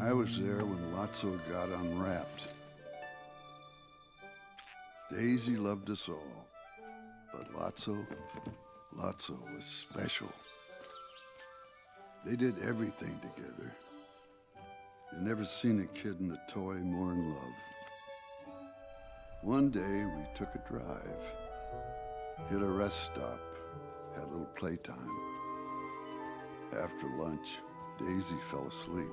I was there when Lotso got unwrapped. Daisy loved us all, but Lotso, Lotso was special. They did everything together. You never seen a kid and a toy more in love. One day we took a drive, hit a rest stop, had a little playtime. After lunch, Daisy fell asleep.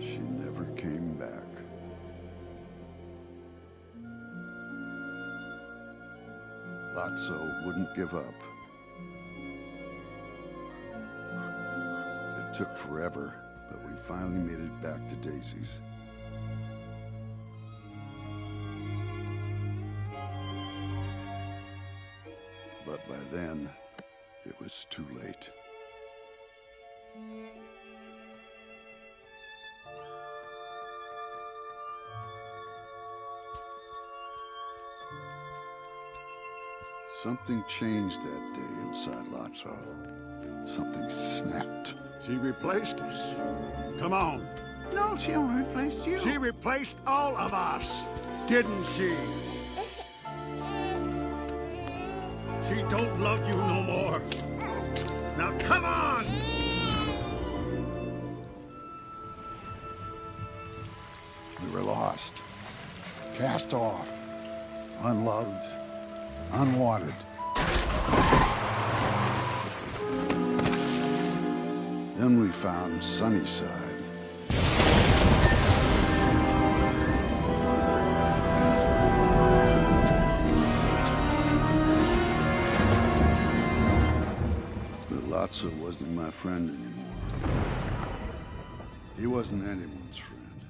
She never came back. Lotso wouldn't give up. It took forever, but we finally made it back to Daisy's. Then, it was too late. Something changed that day inside Lotso. Something snapped. She replaced us. Come on. No, she only replaced you. She replaced all of us, didn't she? She don't love you no more. Now come on! We were lost, cast off, unloved, unwanted. Then we found Sunnyside. Friend anymore. He wasn't anyone's friend.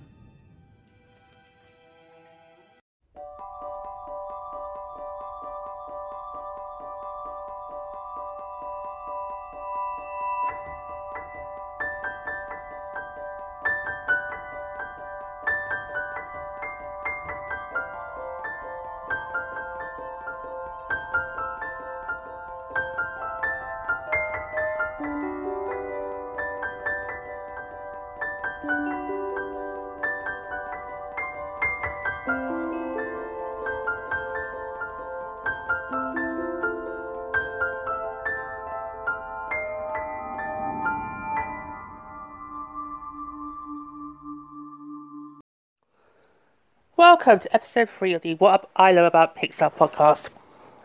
Welcome to episode 3 of the What I Love About Pixar podcast.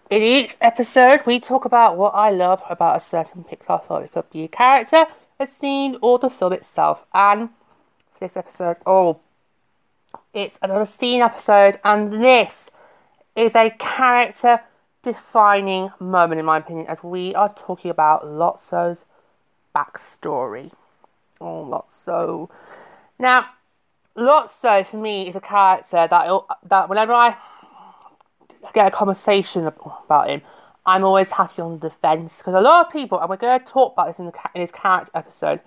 In each episode, we talk about what I love about a certain Pixar film. It could be a character, a scene, or the film itself. And for this episode, oh, it's another scene episode, and this is a character defining moment, in my opinion, as we are talking about Lotso's backstory. Oh, Lotso. Now, Lotso for me is a character that that whenever I get a conversation about him, I'm always be on the defense because a lot of people, and we're going to talk about this in the in his character episode,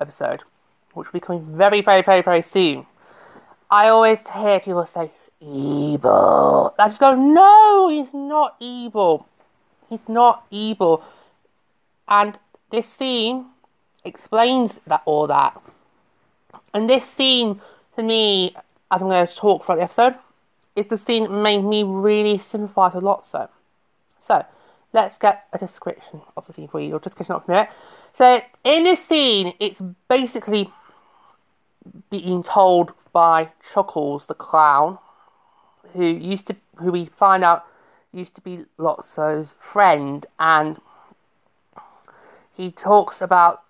episode, which will be coming very, very, very, very soon. I always hear people say evil. I just go, no, he's not evil. He's not evil. And this scene explains that all that. And this scene for me, as I'm going to talk throughout the episode, is the scene made me really sympathise with Lotso. So, let's get a description of the scene for you, or description of it. So, in this scene, it's basically being told by Chuckles the clown, who used to, who we find out used to be Lotso's friend, and he talks about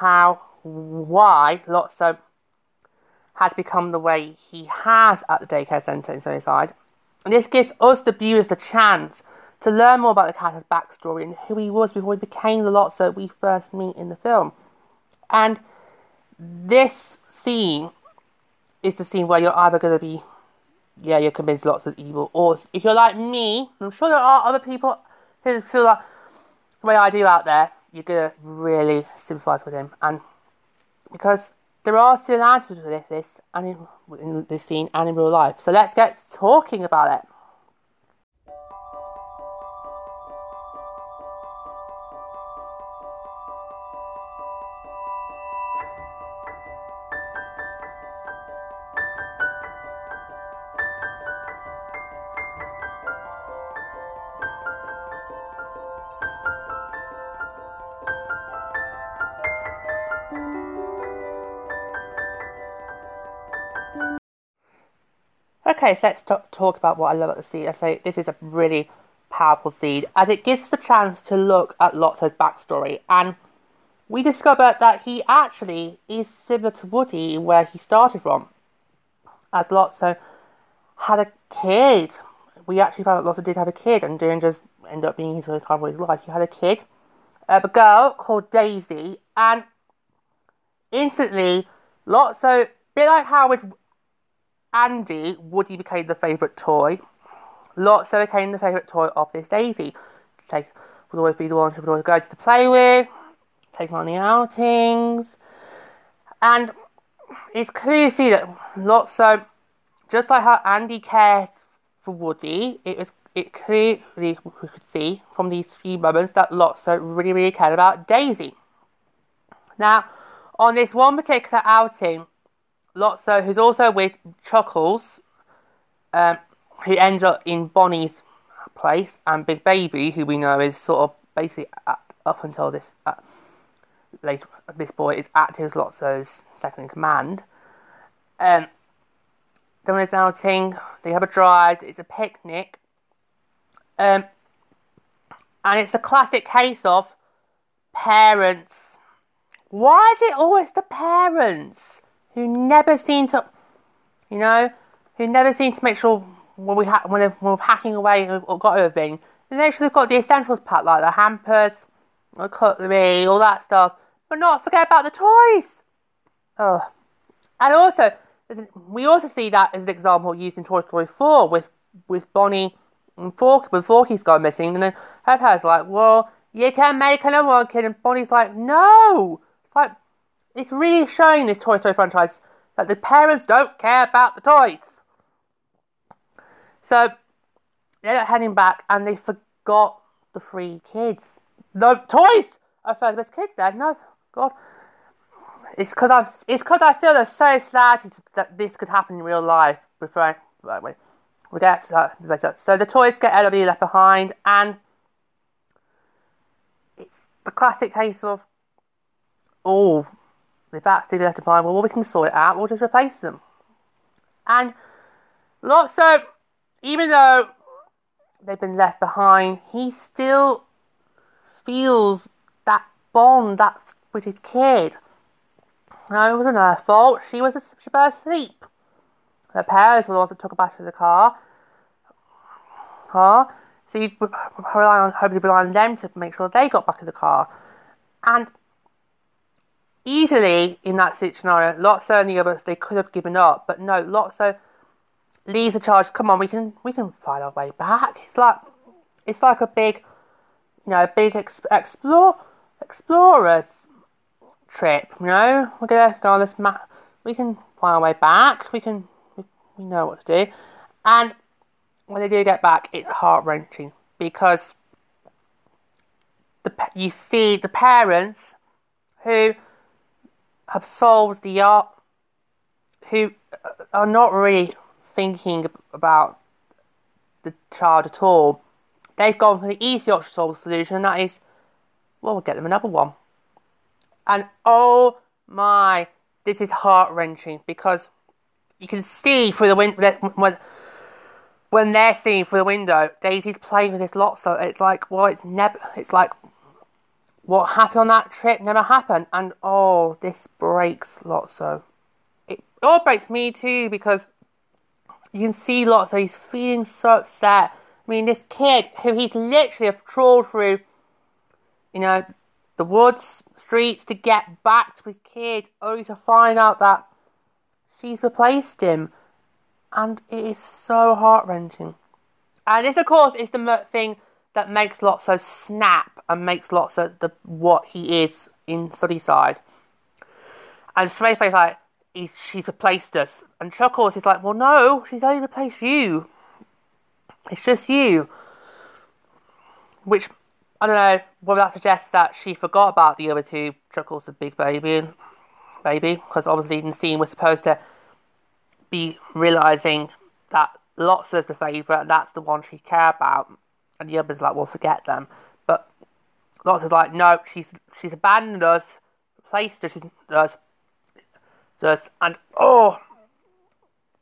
how why Lotso had become the way he has at the daycare centre in Sunnyside. And this gives us, the viewers, the chance to learn more about the character's backstory and who he was before he became the Lotso we first meet in the film. And this scene is the scene where you're either going to be, yeah, you're convinced Lotso's evil, or if you're like me, I'm sure there are other people who feel like the way I do out there, you're going to really sympathise with him. And because there are still answers to this, and in this scene and in real life. So let's get talking about it. Okay, so let's t- talk about what I love about the scene. I say this is a really powerful scene as it gives us a chance to look at Lotso's backstory, and we discover that he actually is similar to Woody where he started from. As Lotso had a kid, we actually found out Lotso did have a kid, and didn't just end up being his time of his life. He had a kid, uh, a girl called Daisy, and instantly Lotso, bit like how with Andy, Woody became the favourite toy. Lotso became the favourite toy of this Daisy. Take would always be the one she would always go to play with, take on the outings, and it's clear to see that Lotso, just like how Andy cares for Woody, it was it clearly we could see from these few moments that Lotso really really cared about Daisy. Now, on this one particular outing, Lotso, who's also with Chuckles, um, who ends up in Bonnie's place, and Big Baby, who we know is sort of basically at, up until this uh, later, this boy is acting as Lotso's second in command. Um, then there's an outing. They have a drive. It's a picnic. Um, and it's a classic case of parents. Why is it always the parents? Who never seem to, you know, who never seem to make sure when we ha- when, when we're packing away or got everything, they make sure they've got the essentials packed like the hampers, the cutlery, all that stuff, but not forget about the toys. Oh, and also we also see that as an example used in Toy Story 4 with with Bonnie and Forky when Forky's gone missing, and then her parents like, well, you can make another one, kid, and Bonnie's like, no. It's like it's really showing this Toy Story franchise that the parents don't care about the toys. So they're heading back and they forgot the three kids. No toys are the best kids there. No, God. It's because I it's because I feel they're so sad that this could happen in real life. Before right, wait, we get to So the toys get LW left behind, and it's the classic case of oh, the bats do left behind. Well, we can sort it out. We'll just replace them. And Lotso, even though they've been left behind, he still feels that bond that's with his kid. No, it wasn't her fault. She was she fell asleep. Her parents were the ones that took her back to the car. Car. So you rely on, hopefully rely on them to make sure they got back in the car. And easily in that scenario, Lotso and the others they could have given up, but no, Lotso leaves the charge. Come on, we can we can find our way back. It's like it's like a big, you know, a big ex- explore explorers trip. You know, we're gonna go on this map. We can find our way back. We can we, we know what to do, and when they do get back, it's heart wrenching because the you see the parents who have solved the art, who are not really thinking about the child at all. They've gone for the easy option solve solution, that is, well, we'll get them another one. And oh my, this is heart wrenching because you can see through the window when when they're seeing through the window, Daisy's playing with this lot. So it's like, well, it's never. It's like what happened on that trip never happened. And oh, this breaks Lotso. It all breaks me too because you can see Lotso, he's feeling so upset. I mean, this kid who he's literally have trawled through, you know, the woods, streets to get back to his kid, only to find out that she's replaced him. And it is so heart wrenching. And this, of course, is the thing that makes Lotso snap and makes Lotso the what he is in Sunnyside. And Smith's like, he's, she's replaced us. And Chuckles is like, well, no, she's only replaced you. It's just you. Which, I don't know, whether that suggests that she forgot about the other two, Chuckles and Big Baby, and Baby, because obviously in the scene we're supposed to be realising that Lotso's the favourite, and that's the one she care about, and the others like, well, forget them. But Lotso's like, no, she's she's abandoned us, replaced us, us, us, and oh,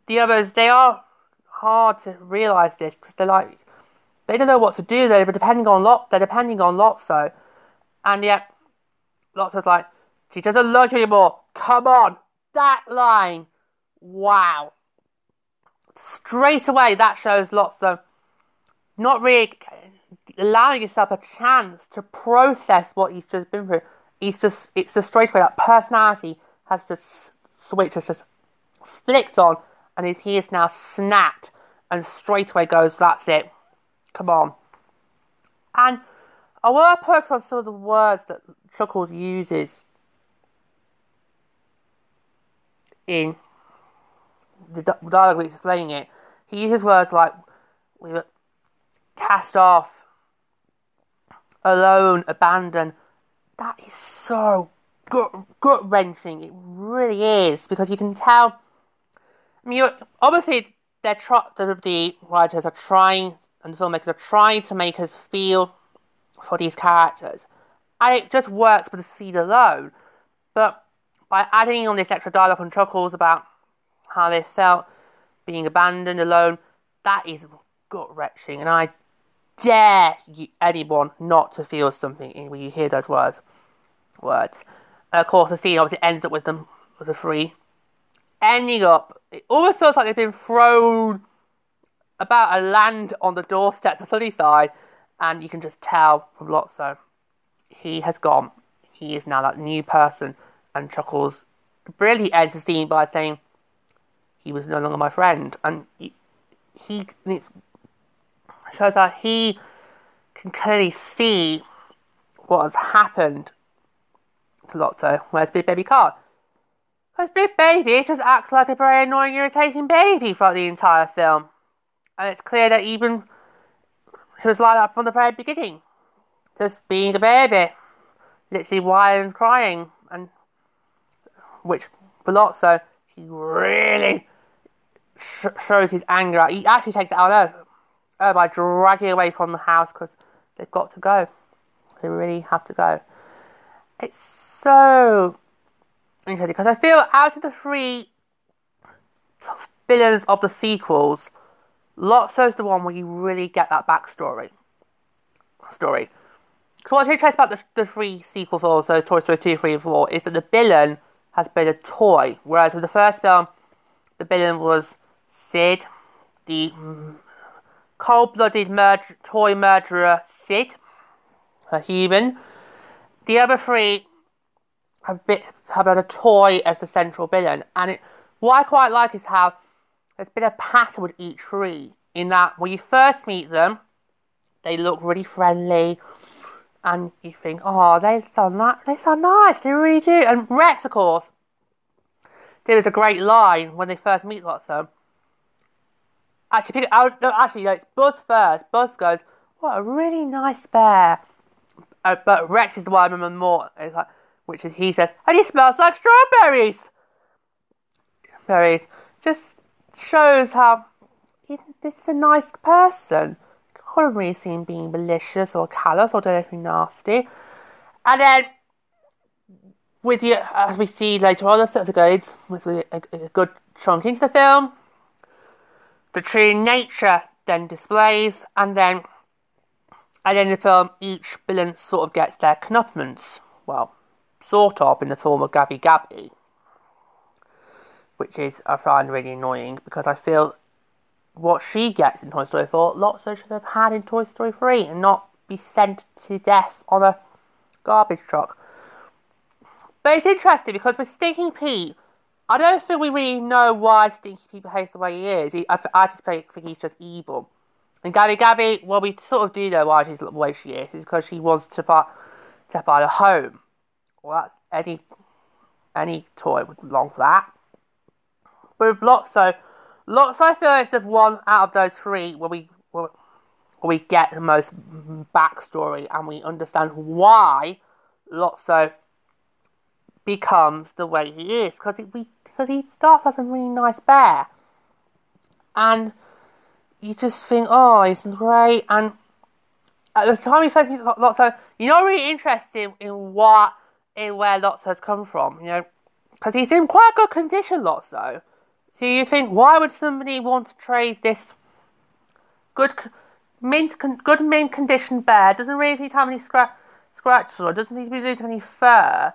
the others they are hard to realise this because they're like, they don't know what to do. They're depending on Lot, they're depending on Lotso, and yet Lotso's like, she doesn't love you anymore. Come on, that line, wow straight away that shows lots of not really allowing yourself a chance to process what you've just been through. It's just it's just straight away that personality has just switched, has just flicked on, and his he is now snapped, and straight away goes, "That's it, come on." And I want to focus on some of the words that Chuckles uses in the dialogue explaining it, he uses words like we were cast off, alone, abandoned. That is so gut, wrenching. It really is because you can tell. I mean, obviously, they're the, the writers are trying and the filmmakers are trying to make us feel for these characters, and it just works with the scene alone. But by adding on this extra dialogue and chuckles about how they felt being abandoned, alone. That is gut wrenching, and I dare you, anyone not to feel something when you hear those words. Words. And of course, the scene obviously ends up with them with the three ending up. It almost feels like they've been thrown about a land on the doorstep of Sunnyside, and you can just tell from Lotso he has gone. He is now that new person, and Chuckles brilliantly ends the scene by saying, he was no longer my friend, and he, he shows that he can clearly see what has happened to Lotso. Where's Big Baby can't. Because Big Baby just acts like a very annoying, irritating baby throughout the entire film, and it's clear that even she was like that from the very beginning, just being a baby, literally whining and crying, and which for Lotso he really sh- shows his anger. He actually takes it out on her, her by dragging away from the house because they've got to go. They really have to go. It's so interesting because I feel out of the three villains of the sequels, Lotso's the one where you really get that backstory. Story. Because what's interesting about the, the three sequel films, so Toy Story 2, 3, and 4, is that the villain has been a toy, whereas with the first film, the villain was Sid, the cold-blooded murder- toy murderer Sid, a human. The other three have, a bit, have had a toy as the central villain, and it, what I quite like is how there's been a pattern with each three. In that, when you first meet them, they look really friendly, and you think, "Oh, they sound ni- they sound nice. They really do." And Rex, of course, there is a great line when they first meet Lotso. Actually, pick, I, no, actually, it's Buzz first. Buzz goes, "What a really nice bear." Uh, but Rex is the one I remember more. It's like, which is he says, "And he smells like strawberries." Berries just shows how he, this is a nice person. Couldn't really see him being malicious or callous or doing anything nasty. And then with you, as we see later on, the third with a, a, a good chunk into the film, the true nature then displays, and then end of the film, each villain sort of gets their comeuppance. Well, sort of, in the form of Gabby Gabby. Which is, I find really annoying because I feel what she gets in Toy Story 4, Lotso should have had in Toy Story 3 and not be sent to death on a garbage truck. But it's interesting because with Stinky Pete, I don't think we really know why Stinky Pete behaves the way he is. He, I, I just think, he's just evil. And Gabby Gabby, well, we sort of do know why she's the way she is. It's because she wants to find, to find a home. Well, that's any any toy would long for that. with Lotso, Lotso I feel it's the one out of those three where we where we get the most backstory and we understand why Lotso becomes the way he is because we because he starts as a really nice bear, and you just think, oh, he's great. And at the time he first meets Lotso, you're not really interested in what in where Lotso has come from, you know, because he's in quite good condition, Lotso. So you think, why would somebody want to trade this good, mint, good mint condition bear? Doesn't really need to have any scratch, scratches or doesn't need to be losing any fur,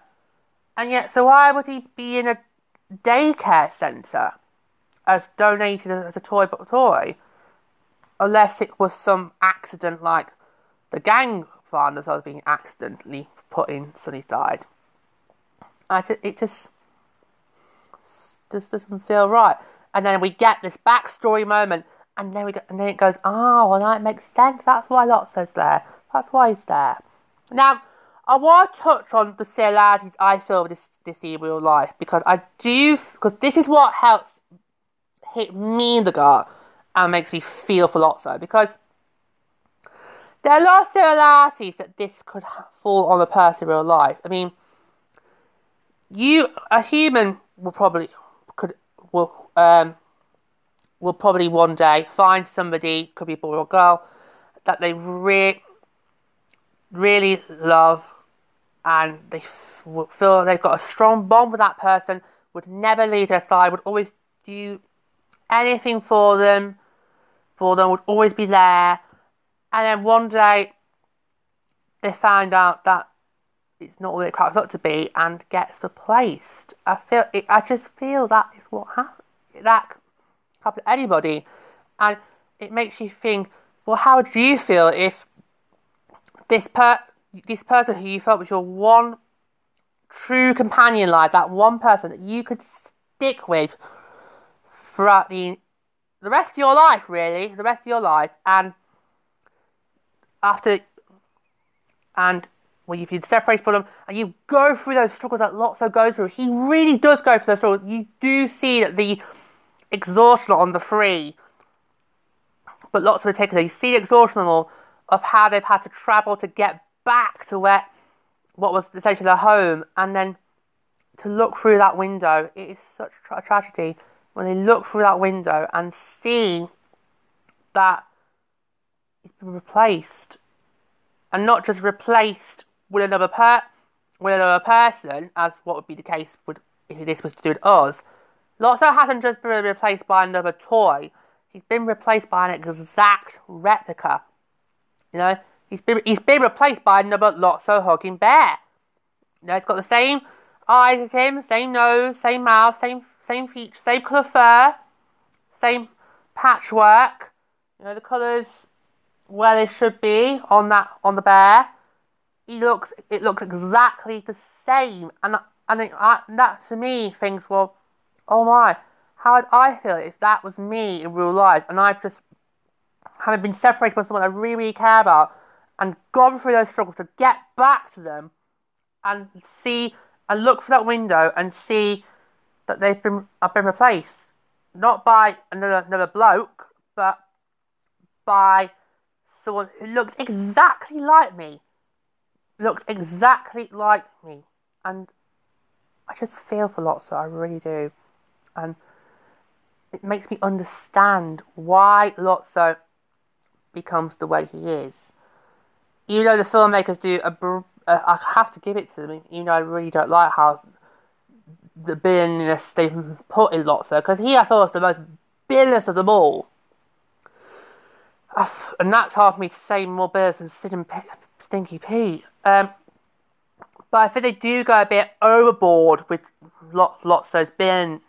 and yet, so why would he be in a daycare centre as donated as a toy toy? Unless it was some accident like the gang farmers I was being accidentally put in Sunnyside. I just, it just just doesn't feel right. And then we get this backstory moment, and then we and then it goes, oh, well, that makes sense. That's why Lotso's there. That's why he's there. Now, I want to touch on the similarities I feel with this this in real life because I do because this is what helps hit me in the gut and makes me feel for Lotso because there are a lot of similarities that this could fall on a person in real life. I mean, you a human will probably could will um will probably one day find somebody could be a boy or girl that they re- really love and they feel they've got a strong bond with that person would never leave their side would always do anything for them for them would always be there and then one day they find out that it's not what it cracks up to be and gets replaced. I feel it, I just feel that is what happens. That happens to anybody, and it makes you think. Well, how would you feel if this per this person who you felt was your one true companion, like that one person that you could stick with throughout the the rest of your life, really, the rest of your life, and after and when you've been separated from them and you go through those struggles that Lotso goes through, he really does go through those struggles. You do see that the exhaustion on the three, but Lotso in particular, you see the exhaustion all of how they've had to travel to get back to where what was essentially their home, and then to look through that window. It is such a tragedy when they look through that window and see that it's been replaced, and not just replaced with another per with another person, as what would be the case with if this was to do with us. Lotso hasn't just been replaced by another toy; he's been replaced by an exact replica. You know, he's been he's been replaced by another Lotso hugging bear. Now it's got the same eyes as him, same nose, same mouth, same same features, same colour fur, same patchwork. You know, the colours where they should be on that on the bear he looks it looks exactly the same and and, it, I, that to me thinks well oh my how would I feel if that was me in real life and I've just having been separated from someone I really, really care about and gone through those struggles to get back to them and see and look through that window and see that they've been I've been replaced not by another another bloke but by someone who looks exactly like me looks exactly like me. And I just feel for Lotso, I really do. And it makes me understand why Lotso becomes the way he is. Even though the filmmakers do a, br- I have to give it to them, even though I really don't like how the billiness they put in Lotso, because he, I thought was the most billious of them all. And that's hard for me to say more billious than Sid and P- Stinky Pete. Um, but I think they do go a bit overboard with lot, lots of bitterness.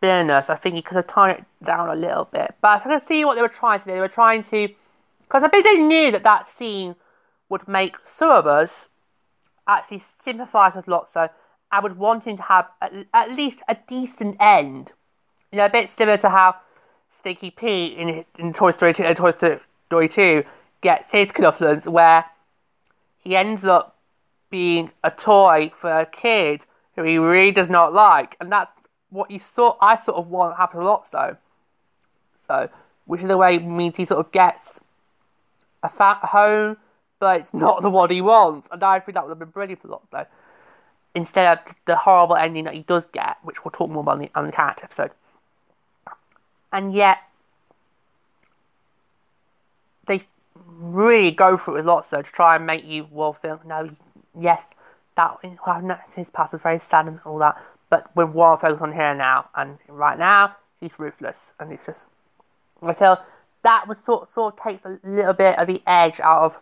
bitterness. I think he could have toned it down a little bit. But I can see what they were trying to do. They were trying to. Because I think they knew that that scene would make some of us actually sympathise with Lotso and would want him to have at, at least a decent end. You know, a bit similar to how Stinky Pete in, in Toy Story 2, uh, Toy Story 2 gets his comeuppance, where he ends up being a toy for a kid who he really does not like. And that's what you sort I sort of want happen a lot. So, so which in a way means he sort of gets a fat home, but it's not the one he wants. And I think that would have been brilliant for Lotso. Instead of the horrible ending that he does get, which we'll talk more about in the, on the character episode. And yet, they really go through it a Lotso to try and make you well feel no, yes, that his past was very sad and all that, but we want to focus on here now, and right now he's ruthless, and it's just I feel that would sort sort of takes a little bit of the edge out of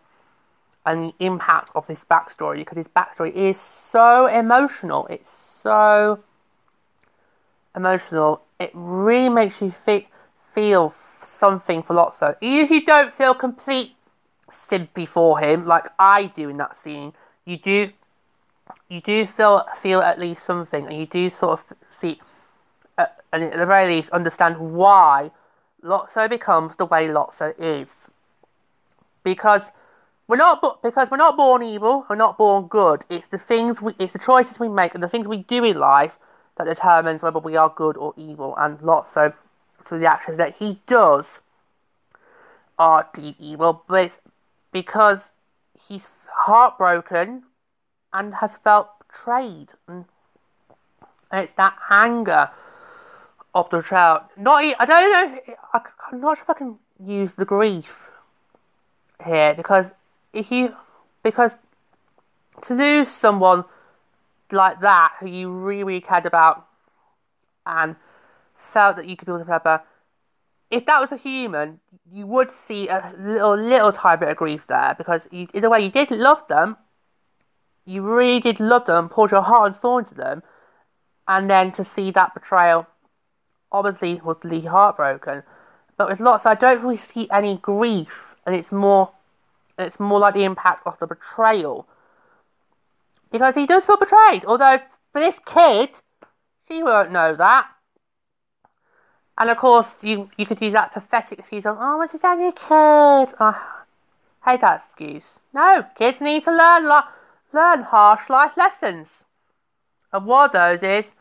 and the impact of this backstory because his backstory is so emotional. It's so emotional. It really makes you fe- feel something for Lotso. Even if you don't feel complete sympathy for him, like I do in that scene, you do you do feel feel at least something, and you do sort of see, uh, and at the very least, understand why Lotso becomes the way Lotso is. Because we're not because we're not born evil, we're not born good. It's the things we, it's the choices we make and the things we do in life that determines whether we are good or evil. And Lotso, through the actions that he does, are deep evil. But it's because he's heartbroken and has felt betrayed, and, it's that anger of the child. Not, I don't know. I, I'm not sure if I can use the grief here because if you because to lose someone like that who you really, really cared about and felt that you could be to remember, if that was a human, you would see a little, little tiny bit of grief there because you, in a way you did love them, you really did love them, poured your heart and soul into them, and then to see that betrayal obviously would leave heartbroken. But with lots, I don't really see any grief, and it's more, it's more like the impact of the betrayal. Because he does feel betrayed, although for this kid, she won't know that. And of course, you you could use that pathetic excuse of, oh, well, she's only a kid. Oh, hate that excuse. No, kids need to learn learn harsh life lessons. And one of those is,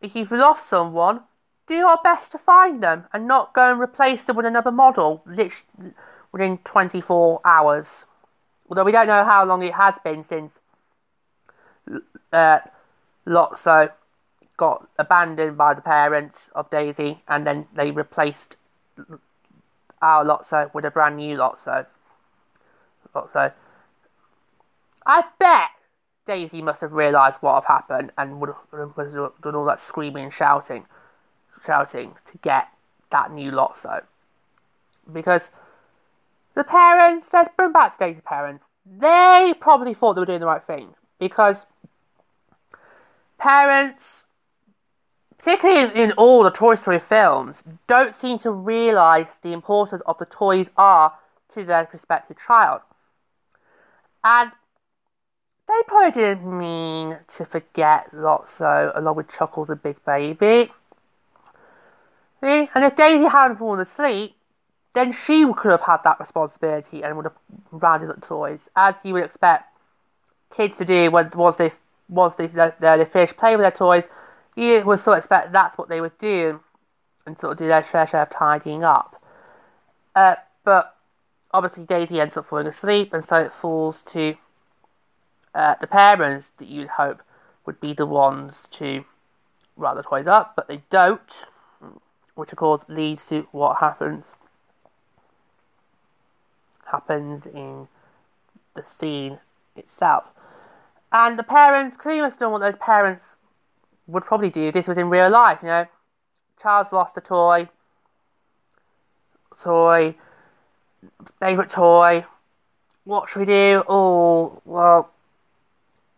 if you've lost someone, do your best to find them and not go and replace them with another model literally within 24 hours. Although we don't know how long it has been since uh, Lotso got abandoned by the parents of Daisy and then they replaced our Lotso with a brand new Lotso. Lotso. I bet Daisy must have realised what had happened and would have done all that screaming and shouting shouting to get that new Lotso. Because the parents, let's bring back today's parents, they probably thought they were doing the right thing. Because parents, particularly in, in all the Toy Story films, don't seem to realise the importance of the toys are to their prospective child. And they probably didn't mean to forget Lotso along with Chuckles and Big Baby. See? And if Daisy hadn't fallen asleep, then she could have had that responsibility and would have rounded up toys, as you would expect kids to do when once they once they they, they finish playing with their toys. You would sort of expect that's what they would do, and sort of do their fair share of tidying up. Uh, but obviously Daisy ends up falling asleep, and so it falls to uh, the parents that you'd hope would be the ones to round the toys up, but they don't which of course leads to what happens happens in the scene itself. And the parents clearly must know what those parents would probably do. This was in real life, you know. Charles lost a toy. Toy. Favourite toy. What should we do? Oh, well,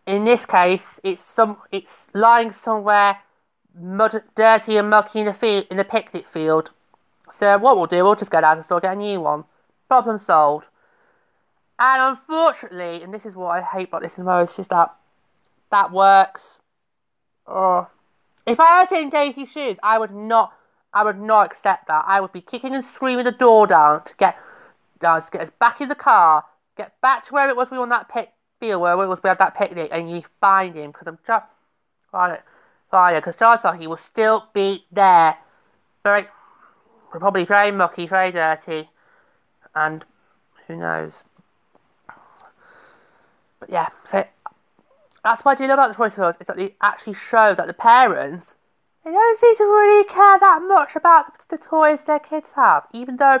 in this case, it's some, it's lying somewhere mud, dirty and mucky in the field, in the picnic field. So what we'll do, we'll just go down and store get a new one. Problem solved. And unfortunately, and this is what I hate about this the most, is that that works. Oh, if I was in Daisy's shoes, I would not, I would not accept that. I would be kicking and screaming the door down to get down to get us back in the car, get back to where it was we were on that field where it was we had that picnic, and you find him because I'm just. Right, fire because chances are he will still be there. Very, probably very mucky, very dirty, and who knows. But yeah, so that's what I do love about the Toy Story is that they actually show that the parents they don't seem to really care that much about the toys their kids have, even though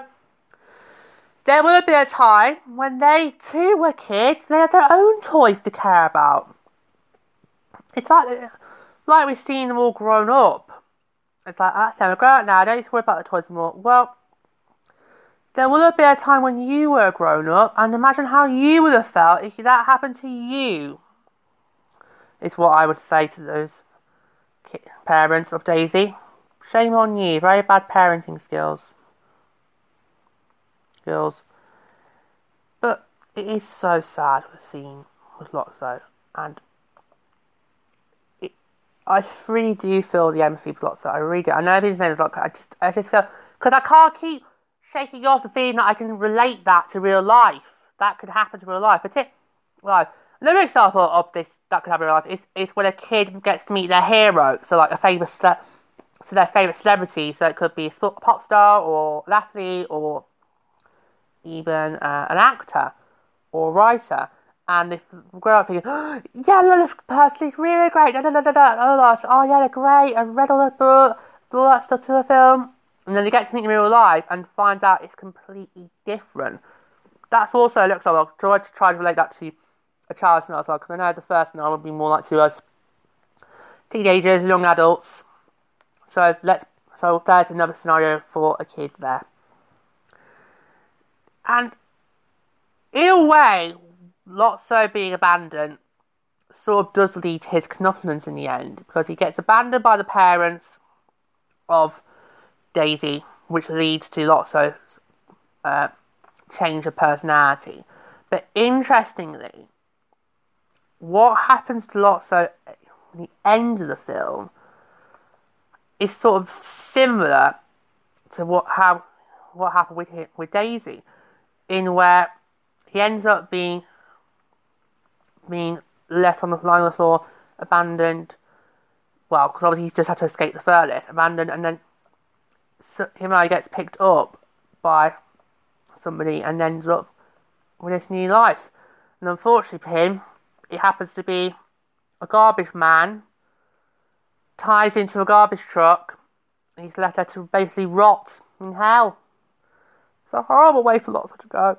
there will be a time when they too were kids, they had their own toys to care about. It's like like we've seen them all grown up. It's like, ah, that's them, we're grown up now, I don't need to worry about the toys anymore. Well, there will have been a time when you were grown up, and imagine how you would have felt if that happened to you. Is what I would say to those parents of Daisy. Shame on you, very bad parenting skills. Girls. But it is so sad the scene with Lotso, and I really do feel the empathy for Lotso. I really do. I know everything's saying like I just, I just feel because I can't keep shaking off the feeling that I can relate that to real life. That could happen to real life. But it, well, another example of this that could happen in real life is, is when a kid gets to meet their hero. So like a famous, so their favorite celebrity. So it could be a pop star or an athlete or even uh, an actor or writer and if grow up thinking, oh, yeah, look, this person's really great, da, da, da, da, da. Oh, oh, yeah, they're great, I read all the book, all that stuff to the film, and then they get to meet them in real life and find out it's completely different. That's also, looks like, I'll try to try to relate that to a child's novel, because I know the first novel would be more like to us teenagers, young adults. So let's, so there's another scenario for a kid there. And in a way, Lotso being abandoned sort of does lead to his comeuppance in the end because he gets abandoned by the parents of Daisy, which leads to Lotso's uh, change of personality. But interestingly, what happens to Lotso at the end of the film is sort of similar to what how what happened with him, with Daisy, in where he ends up being being left on the of the floor, abandoned. Well, because obviously he's just had to escape the furnace, abandoned, and then him and I gets picked up by somebody and ends up with this new life. And unfortunately for him, it happens to be a garbage man, ties into a garbage truck, and he's left there to basically rot in hell. It's a horrible way for lots to go.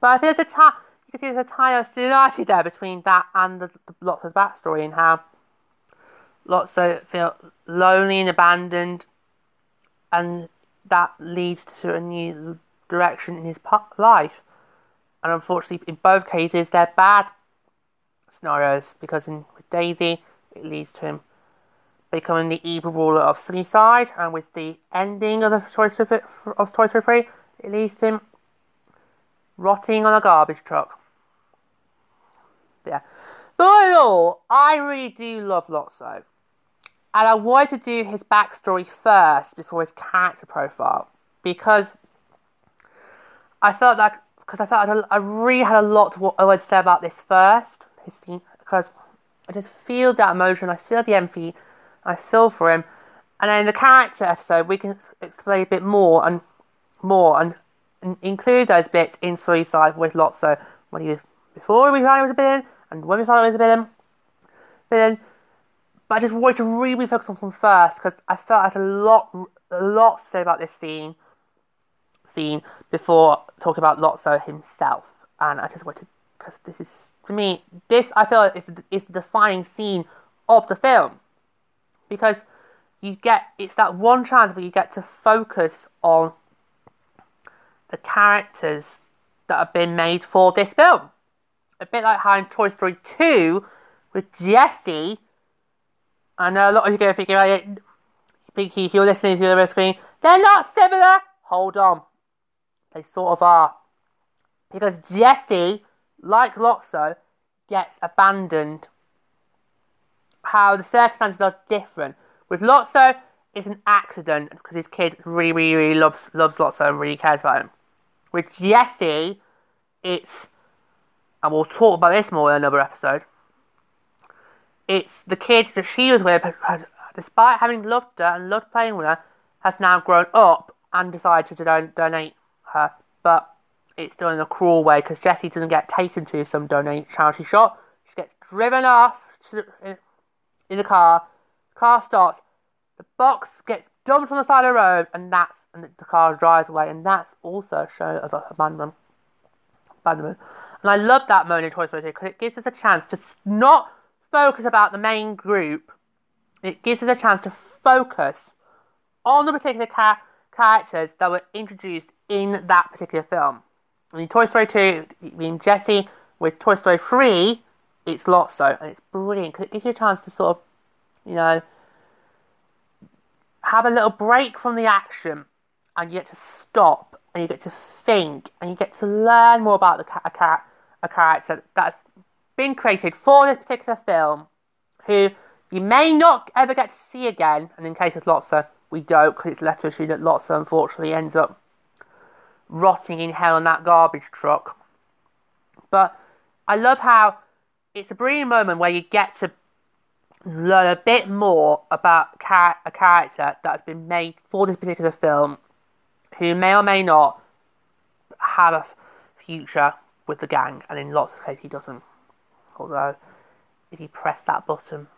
But I think there's a time, you can see there's a tie of similarity there between that and the, the backstory and how Lotso feel lonely and abandoned, and that leads to a new direction in his life. And unfortunately, in both cases, they're bad scenarios because in with Daisy, it leads to him becoming the evil ruler of Sunnyside, and with the ending of the Toy Story of Toy Story 3, it leads to him rotting on a garbage truck yeah. But all I really do love Lotso. And I wanted to do his backstory first before his character profile. Because I felt like, because I felt I really had a lot to, I wanted to say about this first. Because I just feel that emotion, I feel the empathy, I feel for him. And then in the character episode, we can explain a bit more and more and, and include those bits in Sunnyside with Lotso when he was before we found he was a villain and when we found he was a villain. Villain. But I just wanted to really focus on him first because I felt I had a lot, a lot to say about this scene, scene before talking about Lotso himself, and I just wanted because this is for me, this I feel is is the defining scene of the film because you get it's that one chance where you get to focus on the characters that have been made for this film a bit like how in Toy Story 2 with Jessie. I know a lot of you are going to think about it. If you're listening to the screen, they're not similar. Hold on, they sort of are, because Jessie, like Lotso, gets abandoned. How the circumstances are different. With Lotso, it's an accident because his kid really, really, really loves loves Lotso and really cares about him. With Jessie, it's and we'll talk about this more in another episode. It's the kid that she was with, despite having loved her and loved playing with her, has now grown up and decided to don- donate her. But it's done in a cruel way because Jessie doesn't get taken to some donate charity shop. She gets driven off the, in, in the car. The car stops. The box gets dumped on the side of the road, and that's and the car drives away, and that's also shown as abandonment. Abandonment. And I love that moment in Toy Story 2 because it gives us a chance to not focus about the main group. It gives us a chance to focus on the particular ca- characters that were introduced in that particular film. In Toy Story 2, being Jessie, with Toy Story 3, it's Lotso, and it's brilliant because it gives you a chance to sort of, you know, have a little break from the action and you get to stop and you get to think and you get to learn more about the ca- a, ca- a character that's been created for this particular film who you may not ever get to see again. And in case of Lotso, we don't because it's left to assume that Lotso unfortunately ends up rotting in hell in that garbage truck. But I love how it's a brilliant moment where you get to learn a bit more about a character that's been made for this particular film who may or may not have a future with the gang, and in lots of cases he doesn't. Although, if you press that button.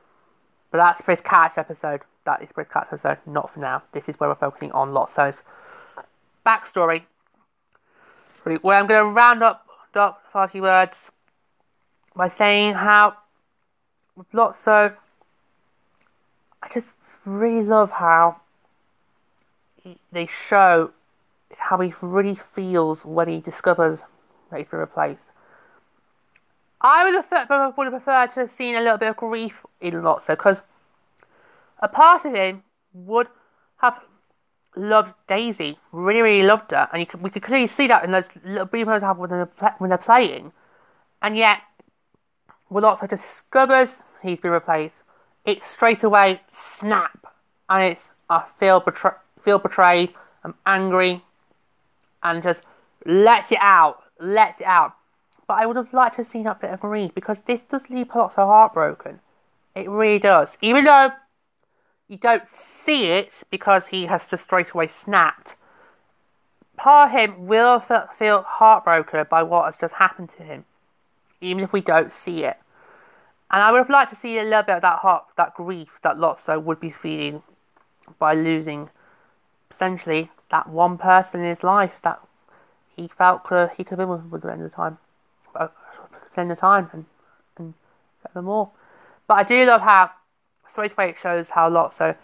But that's for his catch episode. That is for his catch episode, not for now. This is where we're focusing on Lotso's backstory. Where I'm going to round up, up few words by saying how Lotso, I just really love how they show how he really feels when he discovers that he's been replaced. I would have, would have preferred to have seen a little bit of grief in Lotso because a part of him would have loved Daisy, really, really loved her, and could, we could clearly see that in those little brief moments have when they're, when they're playing, and yet when Lotso discovers he's been replaced, it's straight away snap, and it's I feel betray- feel betrayed, I'm angry, and just lets it out, lets it out. But I would have liked to have seen that bit of grief because this does leave Lotso heartbroken. It really does. Even though you don't see it because he has just straight away snapped. Part of him will feel heartbroken by what has just happened to him, even if we don't see it. And I would have liked to see a little bit of that heart, that grief that Lotso would be feeling by losing essentially that one person in his life that he felt could, he could have been with at the end of the time, Uh, at the time, and and ever more. But I do love how straight away it shows how Lotso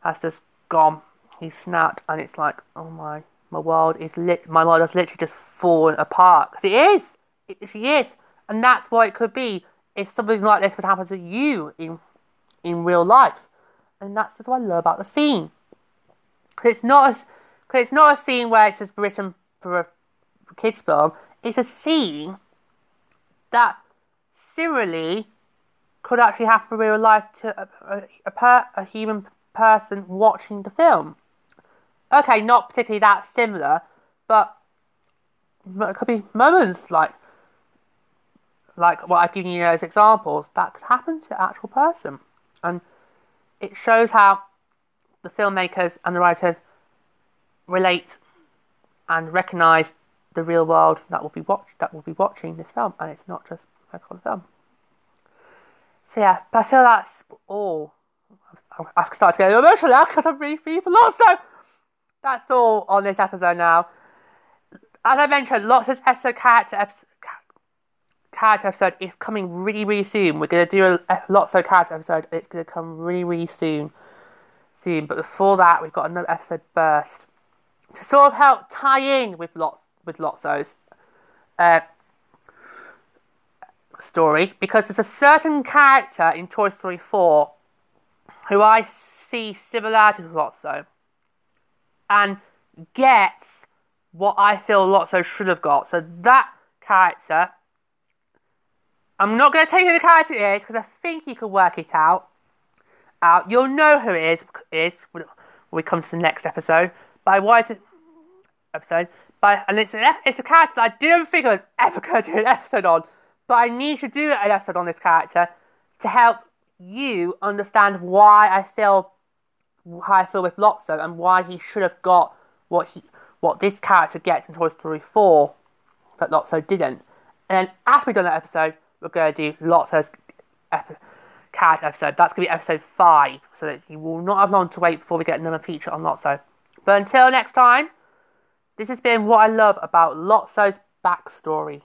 has just gone. He's snapped, and it's like, oh my, my world is lit. My world has literally just fallen apart. Because it is. It, she is, and that's what it could be if something like this would happen to you in in real life. And that's just what I love about the scene. Because it's not a, cause it's not a scene where it's just written for a kids film. It's a scene that similarly could actually happen in real life to a, a, per, a human person watching the film. Okay, not particularly that similar, but it could be moments like like what I've given you as examples that could happen to actual person, and it shows how the filmmakers and the writers relate and recognise the real world that will be watched that will be watching this film, and it's not just a film. So yeah, but I feel that's all. I've started getting get emotional now because I'm really people also. That's all on this episode now. As I mentioned, Lotso's episode character episode, character episode is coming really really soon. We're gonna do a, Lotso's character episode. It's gonna come really really soon, soon. But before that, we've got another episode burst to sort of help tie in with Lotso with Lotso's uh, story because there's a certain character in Toy Story 4 who I see similarities with Lotso and gets what I feel Lotso should have got. So that character, I'm not going to tell you who the character is because I think you can work it out. Uh, you'll know who it is, is when we come to the next episode. But I wanted to, episode, but and it's a, it's a character that I didn't think I was ever going to do an episode on. But I need to do an episode on this character to help you understand why I feel how I feel with Lotso and why he should have got what he what this character gets in Toy Story 4 but Lotso didn't. And then after we've done that episode, we're going to do Lotso's ep- character episode. That's going to be episode 5, so that you will not have long to wait before we get another feature on Lotso. But until next time, this has been what I love about Lotso's backstory.